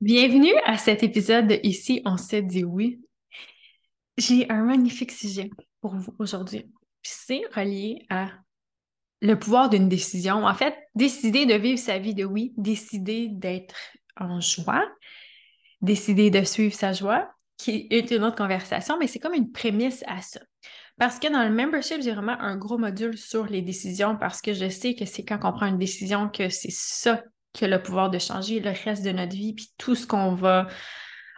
Bienvenue à cet épisode de Ici, on s'est dit oui. J'ai un magnifique sujet pour vous aujourd'hui. C'est relié à le pouvoir d'une décision. En fait, décider de vivre sa vie de oui, décider d'être en joie, décider de suivre sa joie, qui est une autre conversation, mais c'est comme une prémisse à ça. Parce que dans le membership, j'ai vraiment un gros module sur les décisions parce que je sais que c'est quand on prend une décision que c'est ça qui a le pouvoir de changer le reste de notre vie, puis tout ce qu'on va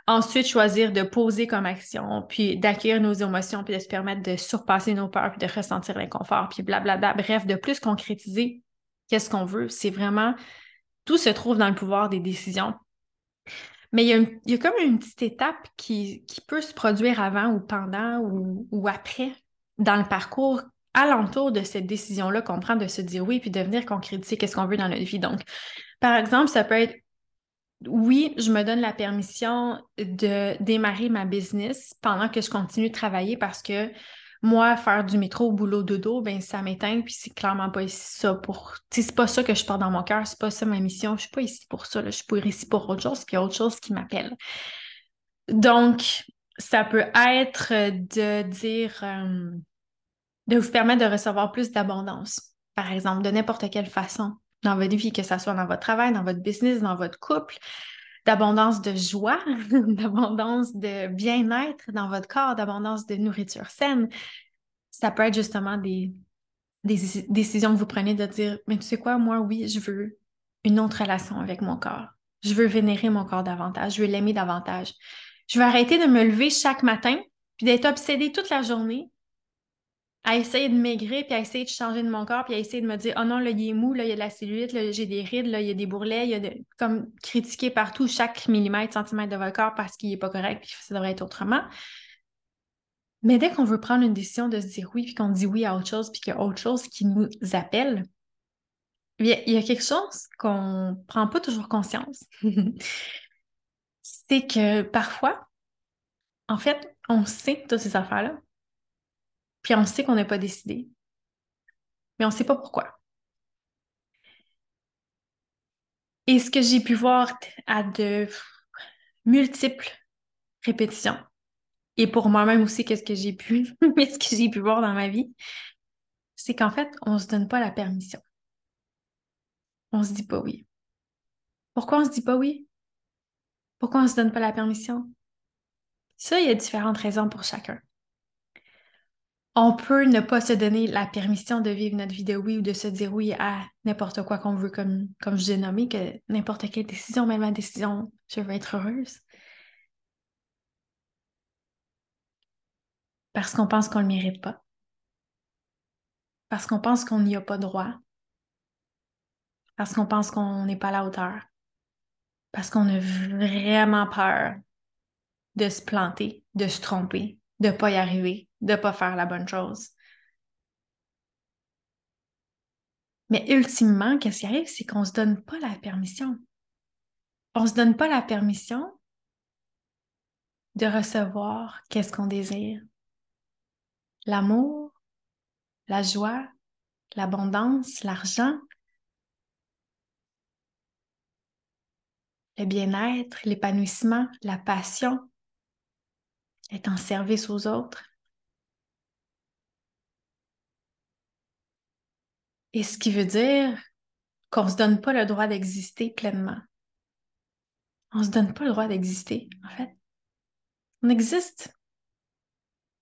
ensuite choisir de poser comme action, puis d'accueillir nos émotions, puis de se permettre de surpasser nos peurs, puis de ressentir l'inconfort, puis blablabla. Bref, de plus concrétiser qu'est-ce qu'on veut. C'est vraiment, tout se trouve dans le pouvoir des décisions. Mais il y a, comme une petite étape qui, peut se produire avant ou pendant ou, ou après dans le parcours alentour de cette décision-là qu'on prend de se dire oui, puis de venir concrétiser qu'est-ce qu'on veut dans notre vie. Donc, par exemple, ça peut être oui, je me donne la permission de démarrer ma business pendant que je continue de travailler parce que moi, faire du métro au boulot de dos, ben ça m'éteint, puis c'est clairement pas ça pour. C'est pas ça que je porte dans mon cœur, c'est pas ça ma mission. Je suis pas ici pour ça, je suis pas ici pour autre chose, puis il y a autre chose qui m'appelle. Donc, ça peut être de dire euh, de vous permettre de recevoir plus d'abondance, par exemple, de n'importe quelle façon dans votre vie, que ce soit dans votre travail, dans votre business, dans votre couple, d'abondance de joie, d'abondance de bien-être dans votre corps, d'abondance de nourriture saine. Ça peut être justement des, des décisions que vous prenez de dire, mais tu sais quoi, moi, oui, je veux une autre relation avec mon corps. Je veux vénérer mon corps davantage, je veux l'aimer davantage. Je veux arrêter de me lever chaque matin puis d'être obsédée toute la journée à essayer de maigrir, puis à essayer de changer de mon corps, puis à essayer de me dire, oh non, là, il est mou, là, il y a de la cellulite, là, j'ai des rides, là, il y a des bourrelets, il y a de... comme critiquer partout chaque millimètre, centimètre de votre corps parce qu'il n'est pas correct, puis ça devrait être autrement. Mais dès qu'on veut prendre une décision de se dire oui, puis qu'on dit oui à autre chose, puis qu'il y a autre chose qui nous appelle, il y a, il y a quelque chose qu'on ne prend pas toujours conscience. C'est que parfois, en fait, on sait toutes ces affaires-là, puis on sait qu'on n'a pas décidé, mais on ne sait pas pourquoi. Et ce que j'ai pu voir à de multiples répétitions, et pour moi-même aussi, qu'est-ce que j'ai pu, ce que j'ai pu voir dans ma vie, c'est qu'en fait, on ne se donne pas la permission. On ne se dit pas oui. Pourquoi on ne se dit pas oui? Pourquoi on ne se donne pas la permission? Ça, il y a différentes raisons pour chacun on peut ne pas se donner la permission de vivre notre vie de oui ou de se dire oui à n'importe quoi qu'on veut, comme, comme je l'ai nommé, que n'importe quelle décision, même ma décision, je veux être heureuse. Parce qu'on pense qu'on ne le mérite pas. Parce qu'on pense qu'on n'y a pas droit. Parce qu'on pense qu'on n'est pas à la hauteur. Parce qu'on a vraiment peur de se planter, de se tromper, de ne pas y arriver, de ne pas faire la bonne chose. Mais ultimement, qu'est-ce qui arrive, c'est qu'on ne se donne pas la permission. On ne se donne pas la permission de recevoir qu'est-ce qu'on désire. L'amour, la joie, l'abondance, l'argent, le bien-être, l'épanouissement, la passion, être en service aux autres. Et ce qui veut dire qu'on ne se donne pas le droit d'exister pleinement. On ne se donne pas le droit d'exister, en fait. On existe.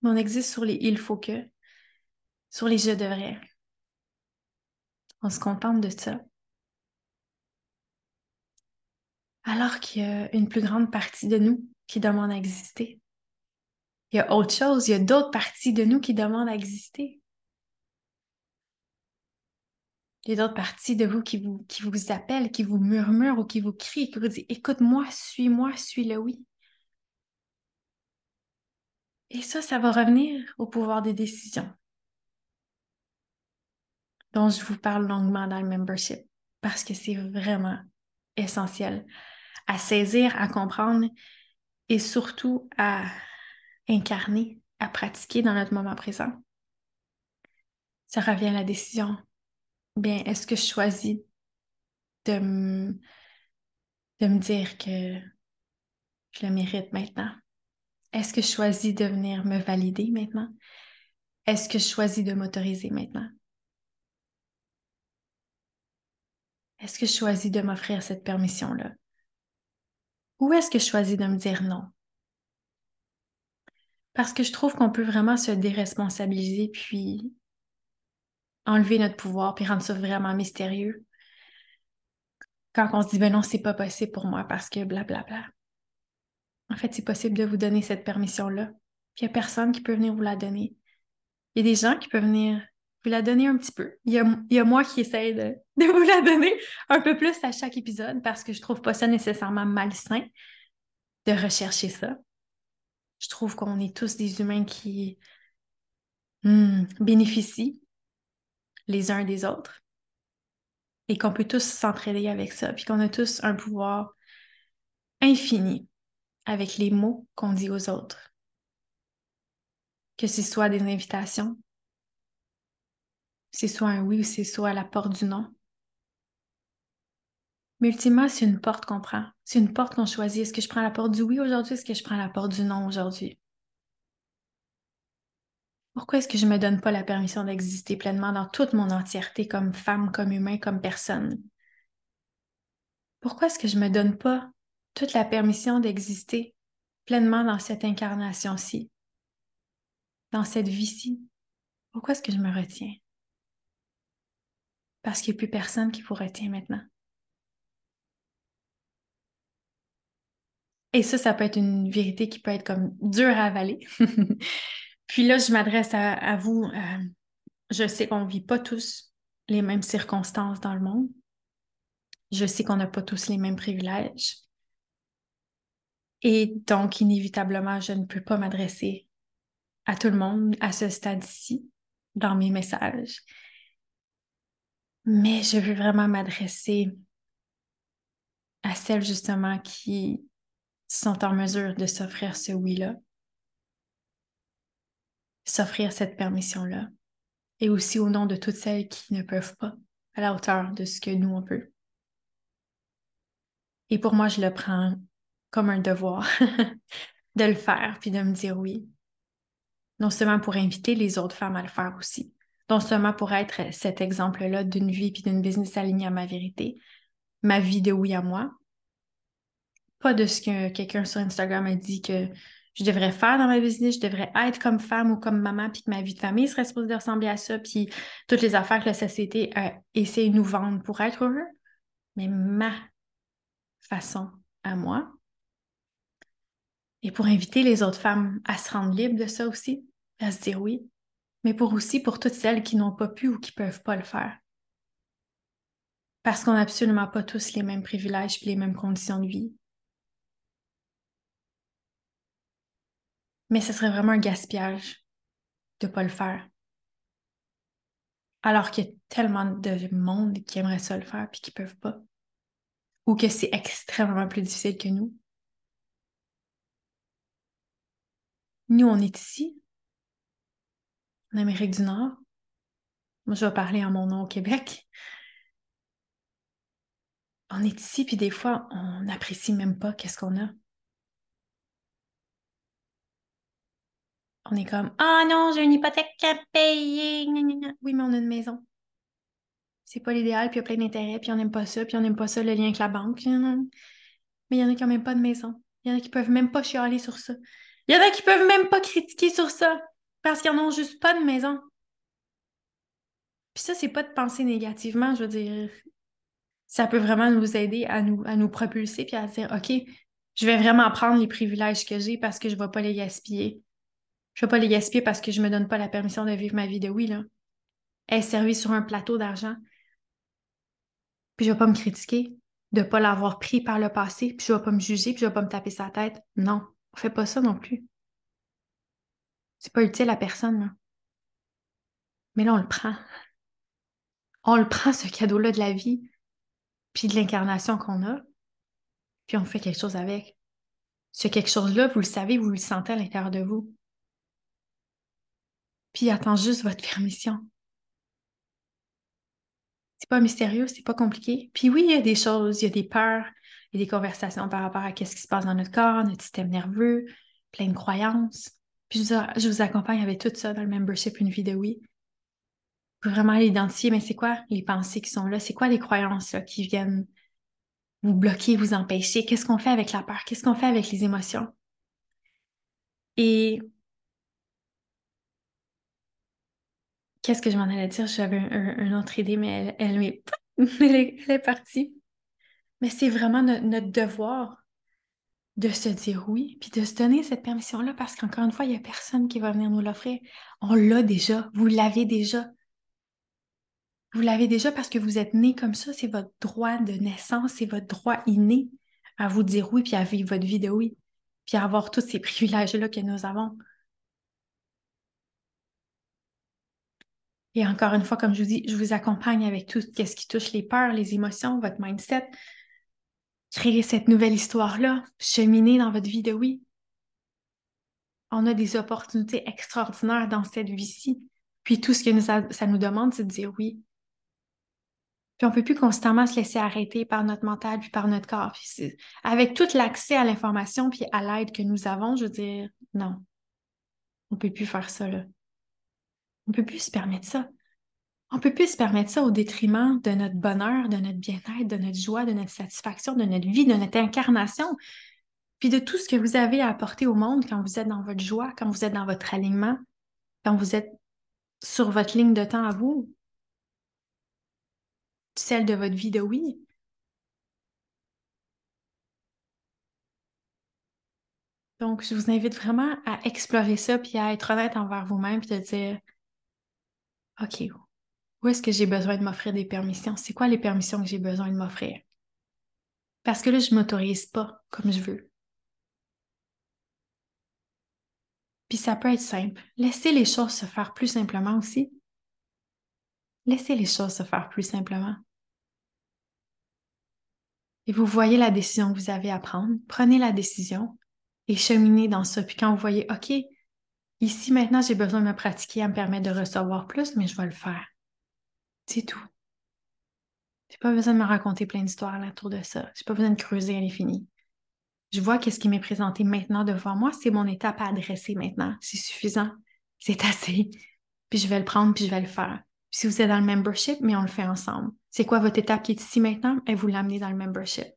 Mais on existe sur les il faut que, sur les je devrais. On se contente de ça. Alors qu'il y a une plus grande partie de nous qui demande à exister. Il y a autre chose, il y a d'autres parties de nous qui demandent à exister. Il y a d'autres parties de vous qui vous, qui vous appellent, qui vous murmurent ou qui vous crient, qui vous disent Écoute-moi, suis-moi, suis le oui. Et ça, ça va revenir au pouvoir des décisions, dont je vous parle longuement dans le membership, parce que c'est vraiment essentiel à saisir, à comprendre et surtout à incarner, à pratiquer dans notre moment présent. Ça revient à la décision bien, est-ce que je choisis de me, de me dire que Je le mérite maintenant? Est-ce que je choisis de venir me valider maintenant? Est-ce que je choisis de m'autoriser maintenant? Est-ce que je choisis de m'offrir cette permission-là? Ou est-ce que je choisis de me dire non? Parce que je trouve qu'on peut vraiment se déresponsabiliser puis enlever notre pouvoir puis rendre ça vraiment mystérieux. Quand on se dit, ben non, c'est pas possible pour moi parce que blablabla. Bla, bla. En fait, c'est possible de vous donner cette permission-là. Puis il n'y a personne qui peut venir vous la donner. Il y a des gens qui peuvent venir vous la donner un petit peu. Il y a, moi qui essaie de, de, vous la donner un peu plus à chaque épisode parce que je trouve pas ça nécessairement malsain de rechercher ça. Je trouve qu'on est tous des humains qui hmm, bénéficient les uns des autres et qu'on peut tous s'entraider avec ça, puis qu'on a tous un pouvoir infini avec les mots qu'on dit aux autres. Que ce soit des invitations, c'est soit un oui ou c'est soit la porte du non. Mais ultimement, c'est une porte qu'on prend. C'est une porte qu'on choisit. Est-ce que je prends la porte du oui aujourd'hui? Est-ce que je prends la porte du non aujourd'hui? Pourquoi est-ce que je ne me donne pas la permission d'exister pleinement dans toute mon entièreté comme femme, comme humain, comme personne? Pourquoi est-ce que je ne me donne pas toute la permission d'exister pleinement dans cette incarnation-ci, dans cette vie-ci? Pourquoi est-ce que je me retiens? Parce qu'il n'y a plus personne qui vous retient maintenant. Et ça, ça peut être une vérité qui peut être comme dure à avaler. Puis là, je m'adresse à, vous. Euh, je sais qu'on ne vit pas tous les mêmes circonstances dans le monde. Je sais qu'on n'a pas tous les mêmes privilèges. Et donc, inévitablement, je ne peux pas m'adresser à tout le monde à ce stade-ci dans mes messages. Mais je veux vraiment m'adresser à celles justement qui sont en mesure de s'offrir ce oui-là, s'offrir cette permission-là, et aussi au nom de toutes celles qui ne peuvent pas à la hauteur de ce que nous, on peut. Et pour moi, je le prends comme un devoir de le faire, puis de me dire oui. Non seulement pour inviter les autres femmes à le faire aussi, non seulement pour être cet exemple-là d'une vie puis d'une business alignée à ma vérité, ma vie de oui à moi, pas de ce que quelqu'un sur Instagram a dit que je devrais faire dans ma business, je devrais être comme femme ou comme maman, puis que ma vie de famille serait supposée ressembler à ça, puis toutes les affaires que la société a essayé de nous vendre pour être heureux. Mais ma façon à moi, et pour inviter les autres femmes à se rendre libres de ça aussi, à se dire oui, mais pour aussi pour toutes celles qui n'ont pas pu ou qui ne peuvent pas le faire. Parce qu'on n'a absolument pas tous les mêmes privilèges et les mêmes conditions de vie. Mais ce serait vraiment un gaspillage de ne pas le faire. Alors qu'il y a tellement de monde qui aimerait ça le faire puis qui ne peuvent pas. Ou que c'est extrêmement plus difficile que nous. Nous, on est ici, en Amérique du Nord. Moi, je vais parler en mon nom au Québec. On est ici, puis des fois, on n'apprécie même pas qu'est-ce qu'on a. On est comme Ah non, j'ai une hypothèque à payer. Oui, mais on a une maison. C'est pas l'idéal, puis il y a plein d'intérêts, puis on n'aime pas ça, puis on n'aime pas ça, le lien avec la banque. Mais il y en a qui n'ont même pas de maison. Il y en a qui peuvent même pas chialer sur ça. Il y en a qui peuvent même pas critiquer sur ça parce qu'ils n'en ont juste pas de maison. Puis ça, c'est pas de penser négativement, je veux dire. Ça peut vraiment nous aider à nous, à nous propulser puis à dire OK, je vais vraiment prendre les privilèges que j'ai parce que je ne vais pas les gaspiller. Je ne vais pas les gaspiller parce que je ne me donne pas la permission de vivre ma vie de oui, là. Être servi sur un plateau d'argent. Puis je ne vais pas me critiquer de ne pas l'avoir pris par le passé, puis je ne vais pas me juger, puis je ne vais pas me taper sa tête. Non. On fait pas ça non plus. C'est pas utile à personne. Mais là, on le prend. On le prend, ce cadeau-là de la vie, puis de l'incarnation qu'on a, puis on fait quelque chose avec. Ce quelque chose-là, vous le savez, vous le sentez à l'intérieur de vous. Puis il attend juste votre permission. C'est pas mystérieux, c'est pas compliqué. Puis oui, il y a des choses, il y a des peurs, et des conversations par rapport à ce qui se passe dans notre corps, notre système nerveux, plein de croyances. Puis je vous, accompagne avec tout ça dans le membership Une vie de oui. Pour vraiment identifier, mais c'est quoi les pensées qui sont là? C'est quoi les croyances qui viennent vous bloquer, vous empêcher? Qu'est-ce qu'on fait avec la peur? Qu'est-ce qu'on fait avec les émotions? Et qu'est-ce que je m'en allais dire? J'avais une autre idée, mais elle, est, partie. Mais c'est vraiment notre devoir de se dire oui, puis de se donner cette permission-là, parce qu'encore une fois, il n'y a personne qui va venir nous l'offrir. On l'a déjà, vous l'avez déjà. Vous l'avez déjà parce que vous êtes né comme ça, c'est votre droit de naissance, c'est votre droit inné à vous dire oui, puis à vivre votre vie de oui, puis à avoir tous ces privilèges-là que nous avons. Et encore une fois, comme je vous dis, je vous accompagne avec tout ce qui touche les peurs, les émotions, votre mindset. Créer cette nouvelle histoire-là, cheminer dans votre vie de oui. On a des opportunités extraordinaires dans cette vie-ci. Puis tout ce que ça nous demande, c'est de dire oui. Puis on ne peut plus constamment se laisser arrêter par notre mental puis par notre corps. avec tout l'accès à l'information puis à l'aide que nous avons, je veux dire, non. On ne peut plus faire ça, là. On peut plus se permettre ça. On peut plus se permettre ça au détriment de notre bonheur, de notre bien-être, de notre joie, de notre satisfaction, de notre vie, de notre incarnation, puis de tout ce que vous avez à apporter au monde quand vous êtes dans votre joie, quand vous êtes dans votre alignement, quand vous êtes sur votre ligne de temps à vous, celle de votre vie de oui. Donc, je vous invite vraiment à explorer ça, puis à être honnête envers vous-même, puis de dire, OK, où est-ce que j'ai besoin de m'offrir des permissions? C'est quoi les permissions que j'ai besoin de m'offrir? Parce que là, je ne m'autorise pas comme je veux. Puis ça peut être simple. Laissez les choses se faire plus simplement aussi. Laissez les choses se faire plus simplement. Et vous voyez la décision que vous avez à prendre. Prenez la décision et cheminez dans ça. Puis quand vous voyez, OK, ici maintenant, j'ai besoin de me pratiquer à me permettre de recevoir plus, mais je vais le faire. C'est tout. J'ai pas besoin de me raconter plein d'histoires autour de ça. J'ai pas besoin de creuser à l'infini. Je vois qu'est-ce qui m'est présenté maintenant devant moi, c'est mon étape à adresser maintenant. C'est suffisant. C'est assez. Puis je vais le prendre, puis je vais le faire. Puis si vous êtes dans le membership, mais on le fait ensemble. C'est quoi votre étape qui est ici maintenant? Et vous l'amenez dans le membership.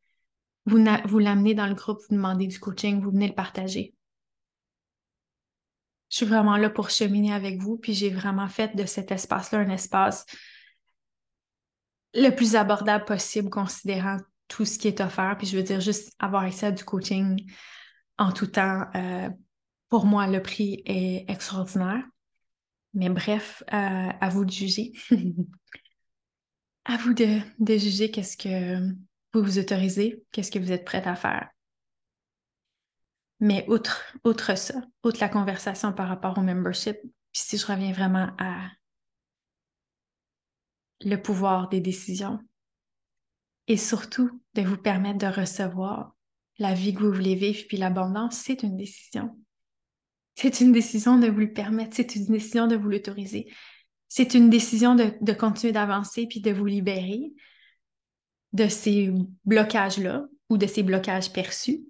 Vous, vous l'amenez dans le groupe, vous demandez du coaching, vous venez le partager. Je suis vraiment là pour cheminer avec vous, puis j'ai vraiment fait de cet espace-là un espace le plus abordable possible considérant tout ce qui est offert. Puis je veux dire, juste avoir accès à du coaching en tout temps, euh, pour moi, le prix est extraordinaire. Mais bref, euh, à vous de juger. à vous de, de juger qu'est-ce que vous vous autorisez, qu'est-ce que vous êtes prête à faire. Mais outre, ça, outre la conversation par rapport au membership, puis si je reviens vraiment à le pouvoir des décisions et surtout de vous permettre de recevoir la vie que vous voulez vivre, puis l'abondance, c'est une décision. C'est une décision de vous le permettre, c'est une décision de vous l'autoriser. C'est une décision de, de continuer d'avancer puis de vous libérer de ces blocages-là ou de ces blocages perçus.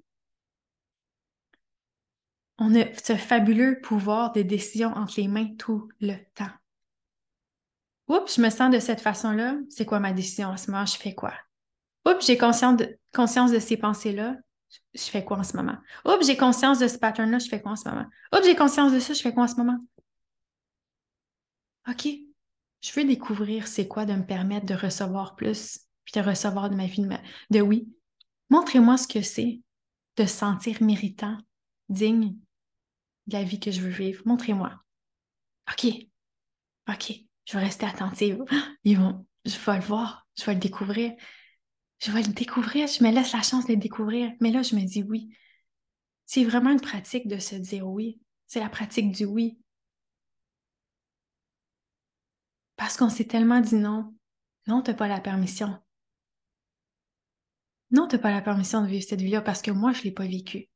On a ce fabuleux pouvoir de décision entre les mains tout le temps. Oups, je me sens de cette façon-là. C'est quoi ma décision en ce moment? Je fais quoi? Oups, j'ai conscience de, conscience de ces pensées-là. Je fais quoi en ce moment? Oups, j'ai conscience de ce pattern-là. Je fais quoi en ce moment? Oups, j'ai conscience de ça. Je fais quoi en ce moment? OK. Je veux découvrir c'est quoi de me permettre de recevoir plus, puis de recevoir de ma vie de, oui. Montrez-moi ce que c'est de se sentir méritant, digne de la vie que je veux vivre. Montrez-moi. OK. OK je vais rester attentive. Ils vont, je vais le voir, je vais le découvrir. Je vais le découvrir, je me laisse la chance de le découvrir. Mais là, je me dis oui. C'est vraiment une pratique de se dire oui. C'est la pratique du oui. Parce qu'on s'est tellement dit non. Non, tu n'as pas la permission. Non, tu n'as pas la permission de vivre cette vie-là parce que moi, je ne l'ai pas vécue.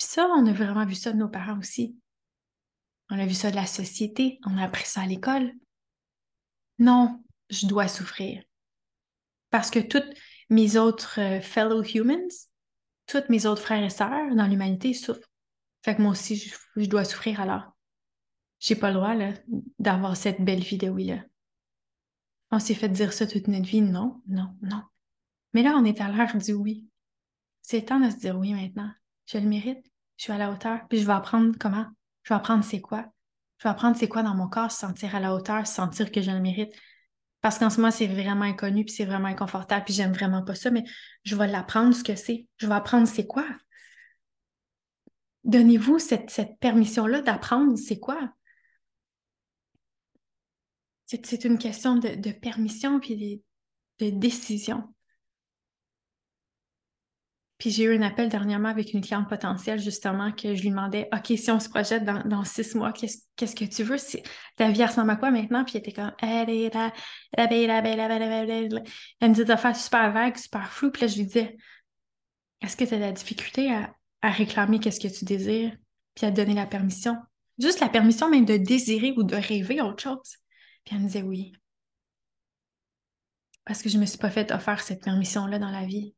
Puis ça, on a vraiment vu ça de nos parents aussi. On a vu ça de la société, on a appris ça à l'école. Non, je dois souffrir. Parce que tout, mes autres euh, fellow humans, tous mes autres frères et sœurs dans l'humanité souffrent. Fait que moi aussi, je, dois souffrir alors. J'ai pas le droit d'avoir cette belle vie de oui-là. On s'est fait dire ça toute notre vie. Non, non, non. Mais là, on est à l'heure du oui. C'est temps de se dire oui maintenant. Je le mérite. Je suis à la hauteur. Puis je vais apprendre comment. Je vais apprendre c'est quoi. Je vais apprendre c'est quoi dans mon corps, se sentir à la hauteur, sentir que je le mérite. Parce qu'en ce moment, c'est vraiment inconnu, puis c'est vraiment inconfortable, puis j'aime vraiment pas ça, mais je vais l'apprendre ce que c'est. Je vais apprendre c'est quoi. Donnez-vous cette, cette permission-là d'apprendre c'est quoi. C'est une question de, de permission puis de décision. Puis j'ai eu un appel dernièrement avec une cliente potentielle, justement, que je lui demandais OK, si on se projette dans, six mois, qu'est-ce que tu veux? Ta vie ressemble à quoi maintenant? Puis elle était comme Elle me dit des affaires super vagues, super floues. Puis là, je lui disais Est-ce que tu as de la difficulté à, à réclamer qu'est-ce que tu désires? Puis à te donner la permission. Juste la permission même de désirer ou de rêver autre chose. Puis elle me disait oui. Parce que je ne me suis pas fait offrir cette permission-là dans la vie.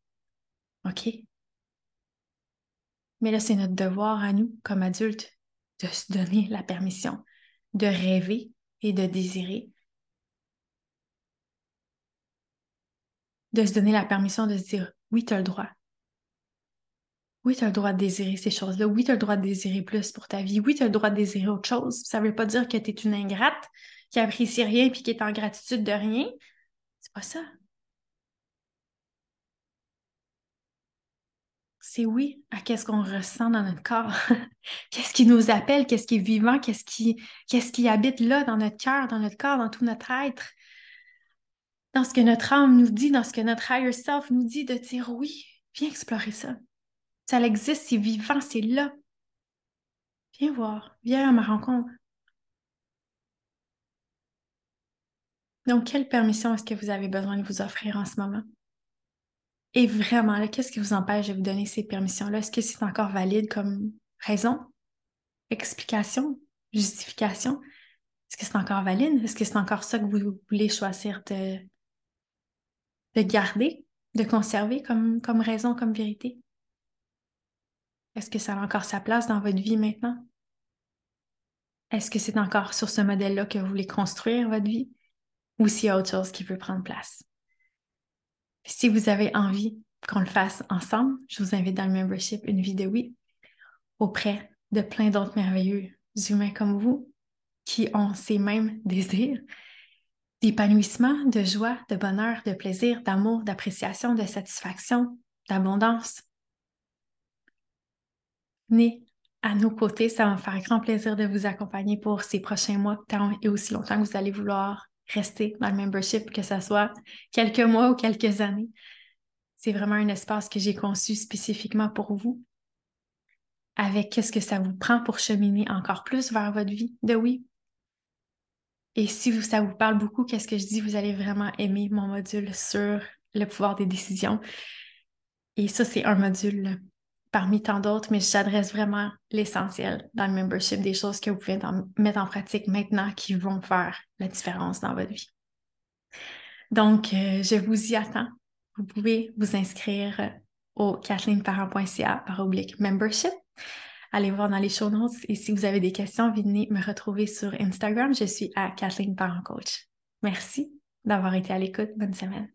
OK? Mais là, c'est notre devoir à nous, comme adultes, de se donner la permission de rêver et de désirer. De se donner la permission de se dire oui, tu as le droit. Oui, tu as le droit de désirer ces choses-là. Oui, tu as le droit de désirer plus pour ta vie. Oui, tu as le droit de désirer autre chose. Ça ne veut pas dire que tu es une ingrate qui apprécie rien et qui est en gratitude de rien. C'est pas ça. C'est oui à qu'est-ce qu'on ressent dans notre corps. qu'est-ce qui nous appelle, qu'est-ce qui est vivant, qu'est-ce qui, qu'est-ce qui habite là dans notre cœur, dans notre corps, dans tout notre être. Dans ce que notre âme nous dit, dans ce que notre higher self nous dit, de dire oui, viens explorer ça. Ça existe, c'est vivant, c'est là. Viens voir, viens à ma rencontre. Donc, quelle permission est-ce que vous avez besoin de vous offrir en ce moment? Et vraiment, qu'est-ce qui vous empêche de vous donner ces permissions-là? Est-ce que c'est encore valide comme raison, explication, justification? Est-ce que c'est encore valide? Est-ce que c'est encore ça que vous voulez choisir de, de garder, de conserver comme, comme raison, comme vérité? Est-ce que ça a encore sa place dans votre vie maintenant? Est-ce que c'est encore sur ce modèle-là que vous voulez construire votre vie? Ou s'il y a autre chose qui peut prendre place? Si vous avez envie qu'on le fasse ensemble, je vous invite dans le membership Une vie de oui auprès de plein d'autres merveilleux humains comme vous qui ont ces mêmes désirs d'épanouissement, de joie, de bonheur, de plaisir, d'amour, d'appréciation, de satisfaction, d'abondance. Venez à nos côtés, ça va me faire grand plaisir de vous accompagner pour ces prochains mois, et aussi longtemps que vous allez vouloir rester dans le membership, que ce soit quelques mois ou quelques années. C'est vraiment un espace que j'ai conçu spécifiquement pour vous, avec qu'est-ce que ça vous prend pour cheminer encore plus vers votre vie? De oui. Et si ça vous parle beaucoup, qu'est-ce que je dis, vous allez vraiment aimer mon module sur le pouvoir des décisions. Et ça, c'est un module parmi tant d'autres, mais j'adresse vraiment l'essentiel dans le membership des choses que vous pouvez mettre en pratique maintenant qui vont faire la différence dans votre vie. Donc, euh, je vous y attends. Vous pouvez vous inscrire au kathleenparent.ca par oblique membership. Allez voir dans les show notes et si vous avez des questions, venez me retrouver sur Instagram. Je suis à Kathleen Parent Coach. Merci d'avoir été à l'écoute. Bonne semaine.